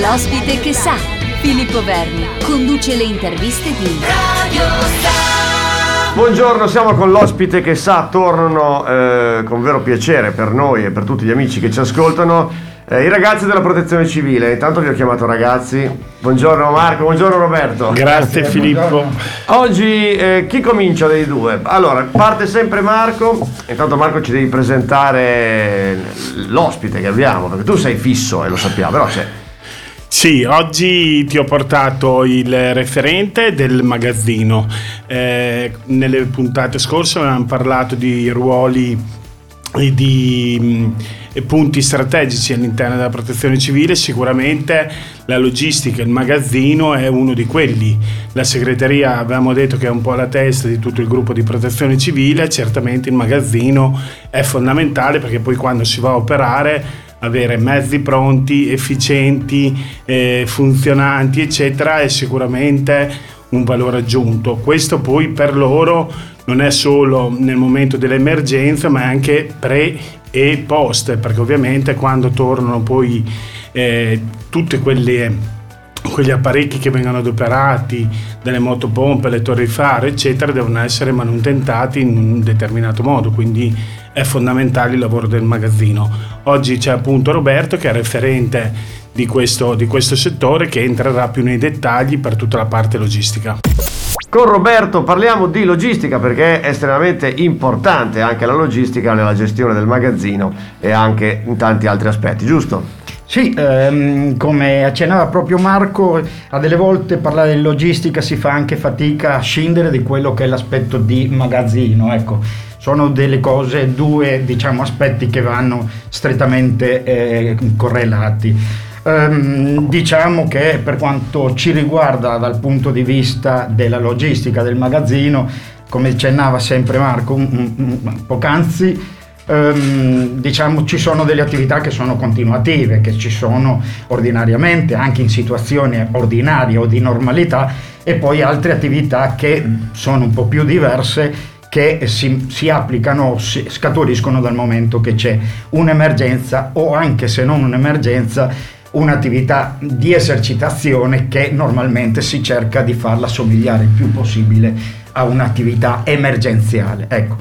L'ospite che sa, Filippo Verni, conduce le interviste di Radio Star. Buongiorno, siamo con l'ospite che sa, tornano eh, con vero piacere per noi e per tutti gli amici che ci ascoltano eh, I ragazzi della protezione civile, intanto vi ho chiamato ragazzi. Buongiorno Marco, buongiorno Roberto. Grazie, Grazie Filippo. Buongiorno. Oggi eh, chi comincia dei due? Allora, parte sempre Marco. Intanto Marco ci devi presentare l'ospite che abbiamo, perché tu sei fisso e lo sappiamo, però c'è. Sì, oggi ti ho portato il referente del magazzino. Eh, nelle puntate scorse avevamo parlato di ruoli e di punti strategici all'interno della protezione civile, sicuramente la logistica, il magazzino è uno di quelli. La segreteria abbiamo detto che è un po' la testa di tutto il gruppo di protezione civile, certamente il magazzino è fondamentale perché poi quando si va a operare avere mezzi pronti, efficienti, eh, funzionanti, eccetera, è sicuramente un valore aggiunto. Questo poi per loro non è solo nel momento dell'emergenza, ma anche pre e post, perché ovviamente quando tornano poi eh, tutti quegli apparecchi che vengono adoperati, delle motopompe, le torri fare, eccetera, devono essere manutentati in un determinato modo, quindi è fondamentale il lavoro del magazzino. Oggi c'è appunto Roberto che è referente di questo, di questo settore che entrerà più nei dettagli per tutta la parte logistica. Con Roberto parliamo di logistica perché è estremamente importante anche la logistica nella gestione del magazzino e anche in tanti altri aspetti, giusto? Sì, ehm, come accennava proprio Marco, a delle volte parlare di logistica si fa anche fatica a scindere di quello che è l'aspetto di magazzino, ecco. Sono delle cose, due diciamo, aspetti che vanno strettamente eh, correlati. Um, diciamo che per quanto ci riguarda dal punto di vista della logistica del magazzino, come accennava sempre Marco un, un, un, poc'anzi, um, diciamo ci sono delle attività che sono continuative, che ci sono ordinariamente anche in situazioni ordinarie o di normalità e poi altre attività che sono un po' più diverse che si, si, applicano, si scaturiscono dal momento che c'è un'emergenza o anche se non un'emergenza un'attività di esercitazione che normalmente si cerca di farla somigliare il più possibile a un'attività emergenziale. Ecco,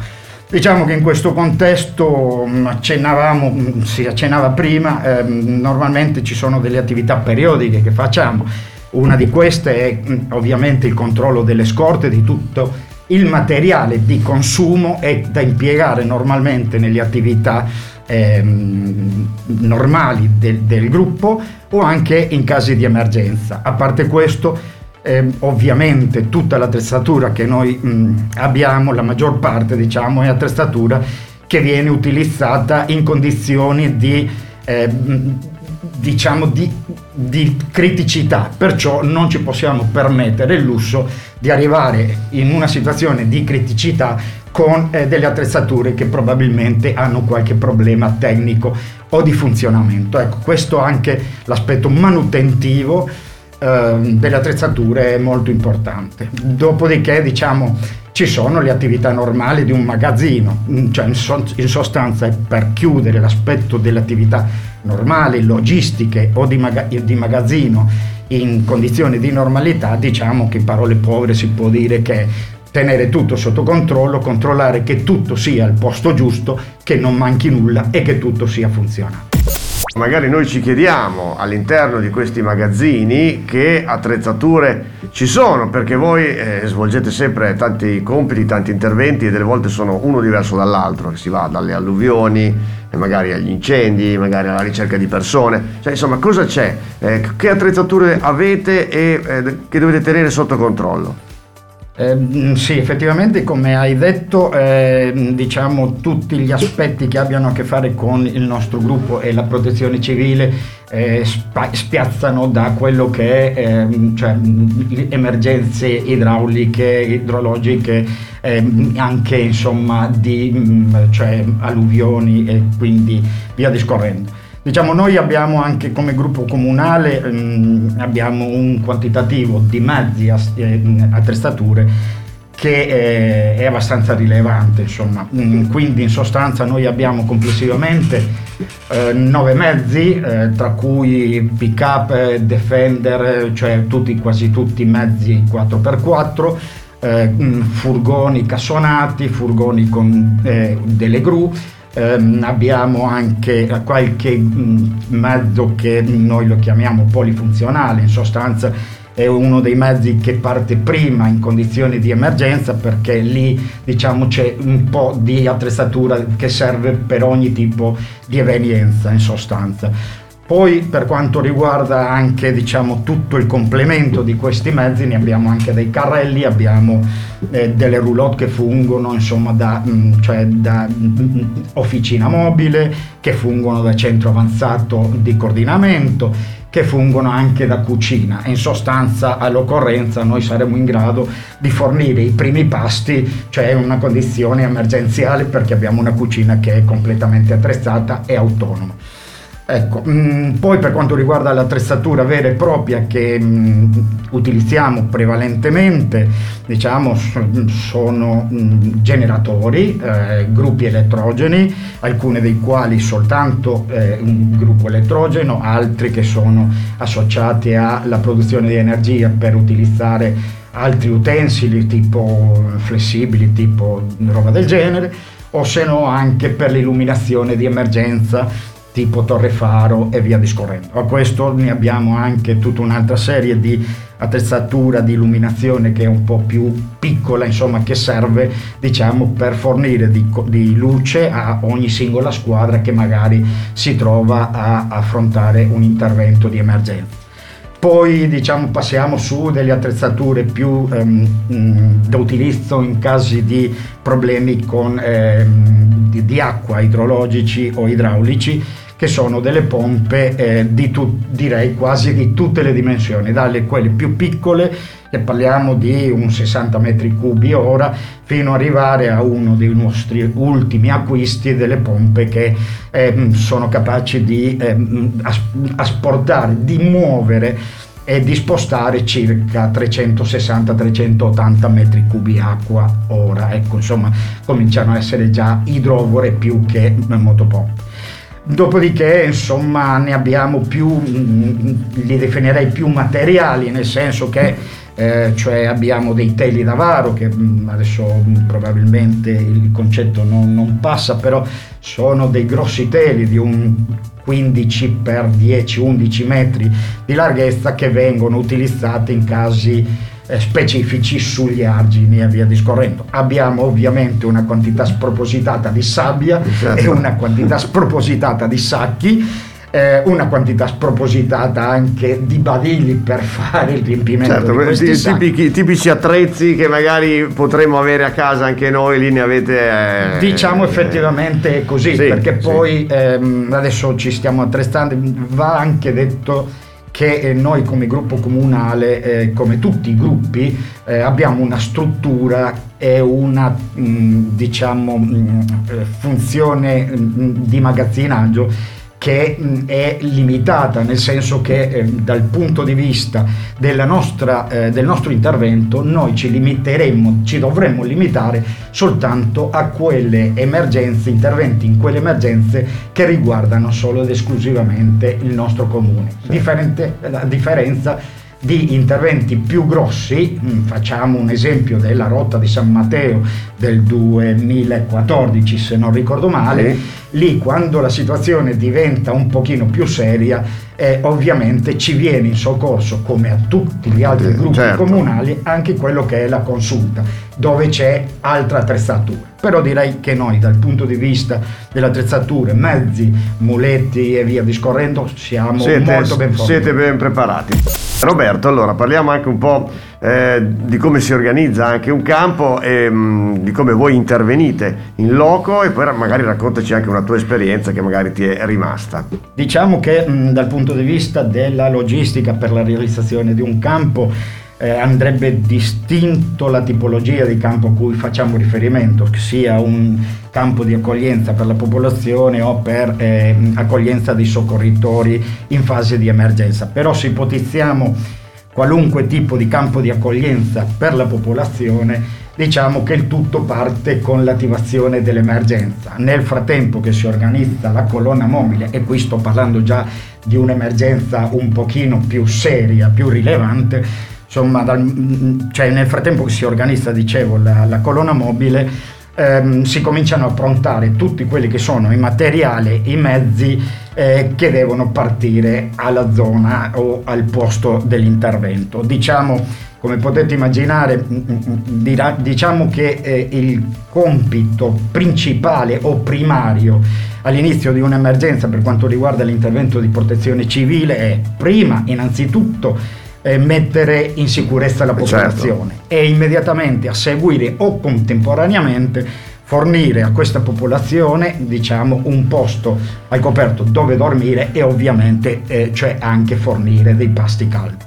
diciamo che in questo contesto mm, accennavamo, mm, si accennava prima, eh, normalmente ci sono delle attività periodiche che facciamo. Una di queste è mm, ovviamente il controllo delle scorte di tutto il materiale di consumo è da impiegare normalmente nelle attività ehm, normali del, del, gruppo o anche in casi di emergenza. A parte questo, ehm, ovviamente tutta l'attrezzatura che noi mh, abbiamo, la maggior parte diciamo, è attrezzatura che viene utilizzata in condizioni di eh, diciamo di, di, criticità, perciò non ci possiamo permettere il lusso di arrivare in una situazione di criticità con eh, delle attrezzature che probabilmente hanno qualche problema tecnico o di funzionamento. Ecco, questo anche l'aspetto manutentivo eh, delle attrezzature è molto importante. Dopodiché, diciamo, ci sono le attività normali di un magazzino, cioè in, so- in sostanza per chiudere l'aspetto delle attività normali, logistiche o di, maga- di magazzino in condizioni di normalità, diciamo che in parole povere si può dire che tenere tutto sotto controllo, controllare che tutto sia al posto giusto, che non manchi nulla e che tutto sia funzionante. Magari noi ci chiediamo all'interno di questi magazzini che attrezzature ci sono, perché voi eh, svolgete sempre tanti compiti, tanti interventi e delle volte sono uno diverso dall'altro, che si va dalle alluvioni, magari agli incendi, magari alla ricerca di persone. Cioè, insomma, cosa c'è? Eh, che attrezzature avete e eh, che dovete tenere sotto controllo? Eh, sì, effettivamente come hai detto, eh, diciamo tutti gli aspetti che abbiano a che fare con il nostro gruppo e la protezione civile eh, spiazzano da quello che è ehm, cioè, emergenze idrauliche, idrologiche, ehm, anche insomma di mm, cioè, alluvioni e quindi via discorrendo. Diciamo, noi abbiamo anche come gruppo comunale mh, mm, un quantitativo di mezzi, eh, attrezzature che eh, è abbastanza rilevante, insomma. Mm, quindi in sostanza noi abbiamo complessivamente eh, nove mezzi, eh, tra cui pick up, defender, cioè tutti, quasi tutti mezzi 4x4, eh, mm, furgoni cassonati, furgoni con eh, delle gru. Ehm, abbiamo anche qualche mm, mezzo che noi lo chiamiamo polifunzionale, in sostanza è uno dei mezzi che parte prima in condizioni di emergenza perché lì diciamo c'è un po' di attrezzatura che serve per ogni tipo di evenienza in sostanza. Poi per quanto riguarda anche diciamo, tutto il complemento di questi mezzi ne abbiamo anche dei carrelli, abbiamo eh, delle roulotte che fungono insomma, da, mm, cioè da mm, officina mobile, che fungono da centro avanzato di coordinamento che fungono anche da cucina. In sostanza, all'occorrenza, noi saremo in grado di fornire i primi pasti, cioè una condizione emergenziale perché abbiamo una cucina che è completamente attrezzata e autonoma. Ecco, mm, poi per quanto riguarda l'attrezzatura vera e propria che mm, utilizziamo prevalentemente, diciamo, sono mm, generatori, eh, gruppi elettrogeni, alcuni dei quali soltanto eh, un gruppo elettrogeno, altri che sono associati alla produzione di energia per utilizzare altri utensili tipo flessibili, tipo roba del genere, o se no anche per l'illuminazione di emergenza tipo Torre Faro e via discorrendo. A questo ne abbiamo anche tutta un'altra serie di attrezzatura di illuminazione che è un po' più piccola, insomma, che serve diciamo per fornire di, di luce a ogni singola squadra che magari si trova a affrontare un intervento di emergenza. Poi diciamo, passiamo su delle attrezzature più ehm, da utilizzo in casi di problemi con, ehm, di, di, acqua idrologici o idraulici che sono delle pompe eh, di tu, direi quasi di tutte le dimensioni, dalle quelle più piccole, che parliamo di un 60 metri cubi ora, fino ad arrivare a uno dei nostri ultimi acquisti delle pompe che eh, sono capaci di eh, asportare, di muovere e di spostare circa 360-380 metri cubi acqua ora. Ecco, insomma, cominciano a essere già idrovore più che motopompe. Dopodiché, insomma, ne abbiamo più, mm, li definirei più materiali, nel senso che eh, cioè abbiamo dei teli d'avaro che mm, adesso mm, probabilmente il concetto non, non, passa, però sono dei grossi teli di un 15 x 10-11 metri di larghezza che vengono utilizzati in casi specifici sugli argini e via discorrendo. Abbiamo ovviamente una quantità spropositata di sabbia certo. e una quantità spropositata di sacchi eh, una quantità spropositata anche di badili per fare il riempimento certo, di questi tipici, tipici, attrezzi che magari potremmo avere a casa anche noi, lì ne avete... Eh, diciamo effettivamente così, sì, perché poi sì. ehm, adesso ci stiamo attrezzando, va anche detto che eh, noi come gruppo comunale, eh, come tutti i gruppi, eh, abbiamo una struttura e una mh, mm, diciamo, mh, mm, eh, funzione mh, mm, di magazzinaggio che è limitata, nel senso che eh, dal punto di vista nostra, eh, del nostro intervento noi ci limiteremmo, ci dovremmo limitare soltanto a quelle emergenze, interventi in quelle emergenze che riguardano solo ed esclusivamente il nostro comune. Differente, a differenza di interventi più grossi, mm, facciamo un esempio della rotta di San Matteo del 2014 se non ricordo male, sì. lì quando la situazione diventa un pochino più seria eh, ovviamente ci viene in soccorso come a tutti gli altri gruppi certo. comunali anche quello che è la consulta dove c'è altra attrezzatura però direi che noi dal punto di vista delle attrezzature, mezzi, muletti e via discorrendo siamo siete, molto ben formati. Siete ben preparati. Roberto, allora parliamo anche un po' eh, di come si organizza anche un campo e mh, mm, di come voi intervenite in loco e poi magari raccontaci anche una tua esperienza che magari ti è rimasta. Diciamo che mh, mm, dal punto di vista della logistica per la realizzazione di un campo eh, andrebbe distinto la tipologia di campo a cui facciamo riferimento, sia un campo di accoglienza per la popolazione o per eh, accoglienza dei soccorritori in fase di emergenza. Però se ipotizziamo qualunque tipo di campo di accoglienza per la popolazione, diciamo che il tutto parte con l'attivazione dell'emergenza. Nel frattempo che si organizza la colonna mobile, e qui sto parlando già di un'emergenza un pochino più seria, più rilevante, insomma, dal, cioè nel frattempo che si organizza, dicevo, la, la colonna mobile, ehm, si cominciano a prontare tutti quelli che sono i materiali, i mezzi eh, che devono partire alla zona o al posto dell'intervento. Diciamo, come potete immaginare, mm, mm, mm, diciamo che eh, il compito principale o primario all'inizio di un'emergenza per quanto riguarda l'intervento di protezione civile è prima innanzitutto eh, mettere in sicurezza la certo. popolazione certo. e immediatamente a seguire o contemporaneamente fornire a questa popolazione diciamo un posto al coperto dove dormire e ovviamente eh, cioè anche fornire dei pasti caldi.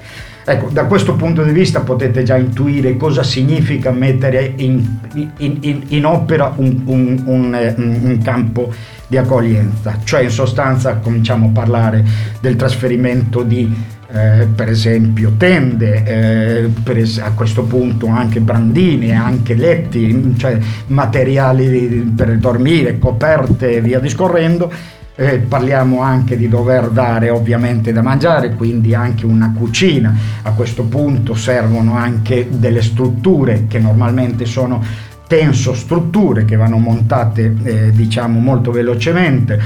Ecco, da questo punto di vista potete già intuire cosa significa mettere in, in, in, in opera un, un, un, eh, un campo di accoglienza, cioè in sostanza cominciamo a parlare del trasferimento di eh, per esempio tende, eh, es- a questo punto anche brandini, anche letti, cioè materiali per dormire, coperte e via discorrendo. Eh, parliamo anche di dover dare ovviamente da mangiare, quindi anche una cucina. A questo punto servono anche delle strutture che normalmente sono tenso strutture che vanno montate eh, diciamo molto velocemente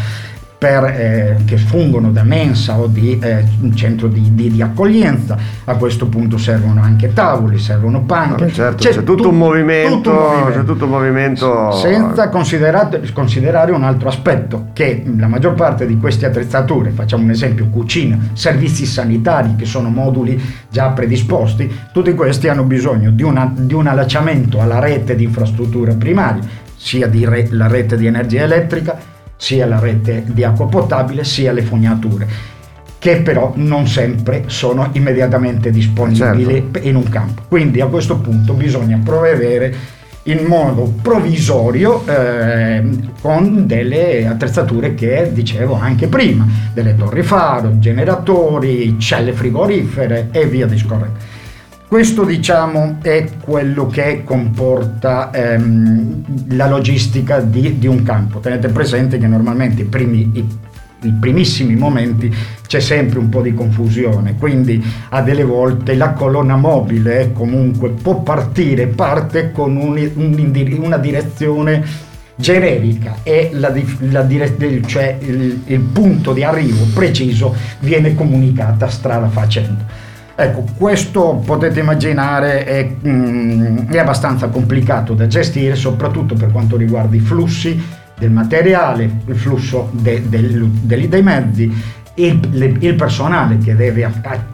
per, eh, che fungono da mensa o di eh, centro di, di, di, accoglienza. A questo punto servono anche tavoli, servono panche. No, certo, c'è, c'è, tutto, tu, un movimento, tutto, movimento, c'è tutto un movimento. Senza considerare un altro aspetto, che la maggior parte di queste attrezzature, facciamo un esempio, cucina, servizi sanitari, che sono moduli già predisposti, tutti questi hanno bisogno di, una, di un allacciamento alla rete di infrastrutture primarie, sia di re, la rete di energia elettrica, sia la rete di acqua potabile sia le fognature che però non sempre sono immediatamente disponibili certo. in un campo. Quindi a questo punto bisogna provvedere in modo provvisorio eh, con delle attrezzature che dicevo anche prima, delle torri faro, generatori, celle frigorifere e via discorrendo. Questo diciamo è quello che comporta ehm, la logistica di, di, un campo. Tenete presente che normalmente i, primi, i, i, primissimi momenti c'è sempre un po' di confusione, quindi a delle volte la colonna mobile comunque può partire, parte con un, un, una direzione generica e la, la dire, cioè il, il punto di arrivo preciso viene comunicata strada facendo. Ecco, questo potete immaginare è, mm, è, abbastanza complicato da gestire, soprattutto per quanto riguarda i flussi del materiale, il flusso de, de, de, dei mezzi, il, le, il, personale che deve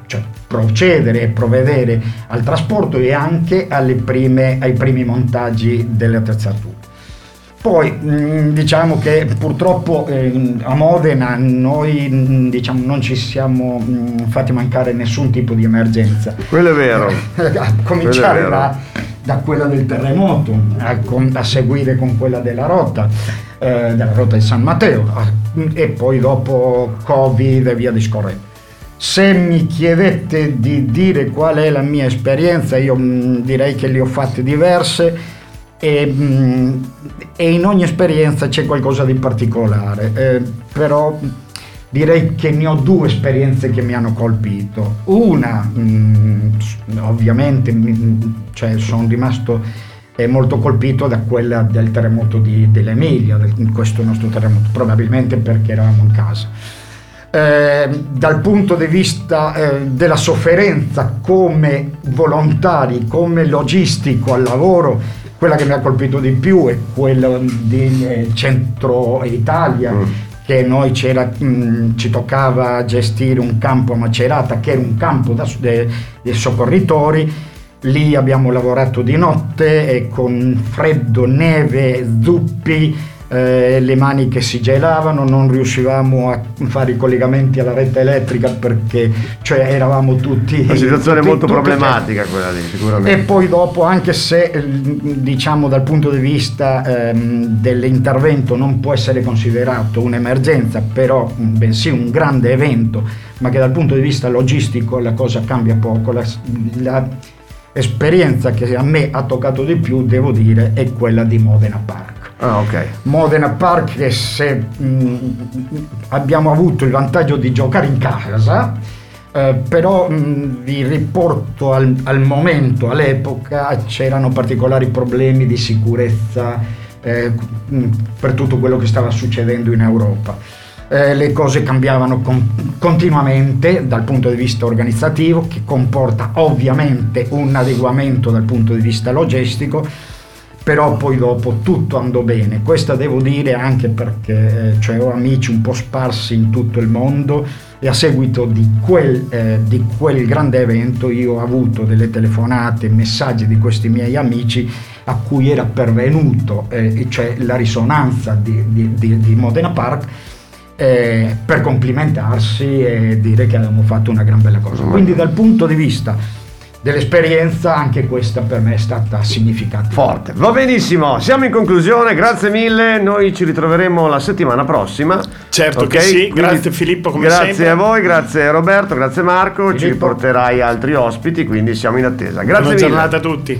cioè, procedere e provvedere al trasporto e anche prime, ai primi montaggi delle attrezzature. Poi mm, diciamo che purtroppo eh, a Modena noi mm, diciamo, non ci siamo mm, fatti mancare nessun tipo di emergenza. Quello è vero. a cominciare vero. Da, da, quella del terremoto, a, a, seguire con quella della rotta, eh, della rotta di San Matteo a, e poi dopo Covid e via discorrendo. Se mi chiedete di dire qual è la mia esperienza, io mh, direi che le ho fatte diverse e, mm, e in ogni esperienza c'è qualcosa di particolare, eh, però direi che ne ho due esperienze che mi hanno colpito. Una, mh, mm, ovviamente, mh, cioè sono rimasto eh, molto colpito da quella del terremoto di, dell'Emilia, del, questo nostro terremoto, probabilmente perché eravamo in casa. Eh, dal punto di vista eh, della sofferenza come volontari, come logistico al lavoro, quella che mi ha colpito di più è quella del eh, centro Italia, mm. che noi mh, mm, ci toccava gestire un campo a Macerata, che era un campo dei soccorritori. Lì abbiamo lavorato di notte e con freddo, neve, zuppi, eh, le mani che si gelavano, non riuscivamo a fare i collegamenti alla rete elettrica perché cioè, eravamo tutti... Una situazione tutti, molto tutti problematica quella lì, sicuramente. E poi dopo, anche se diciamo dal punto di vista ehm, dell'intervento non può essere considerato un'emergenza, però bensì un grande evento, ma che dal punto di vista logistico la cosa cambia poco. La, la esperienza che a me ha toccato di più, devo dire, è quella di Modena Park. Ah, okay. Modena Park che se mh, abbiamo avuto il vantaggio di giocare in casa, eh, però mh, vi riporto al, al, momento, all'epoca, c'erano particolari problemi di sicurezza eh, mh, per tutto quello che stava succedendo in Europa. Eh, le cose cambiavano con, continuamente dal punto di vista organizzativo, che comporta ovviamente un adeguamento dal punto di vista logistico però poi dopo tutto andò bene. Questo devo dire anche perché eh, cioè, ho amici un po' sparsi in tutto il mondo e a seguito di quel, eh, di quel grande evento io ho avuto delle telefonate, messaggi di questi miei amici a cui era pervenuto eh, cioè la risonanza di, di, di, di Modena Park eh, per complimentarsi e dire che avevamo fatto una gran bella cosa. Quindi dal punto di vista dell'esperienza, anche questa per me è stata significativa. Forte, va benissimo, siamo in conclusione, grazie mille, noi ci ritroveremo la settimana prossima. Certo okay? che sì, Quindi, grazie Filippo come grazie sempre. Grazie a voi, grazie Roberto, grazie Marco, Filippo. ci riporterai altri ospiti, quindi siamo in attesa. Grazie Buona mille. giornata a tutti.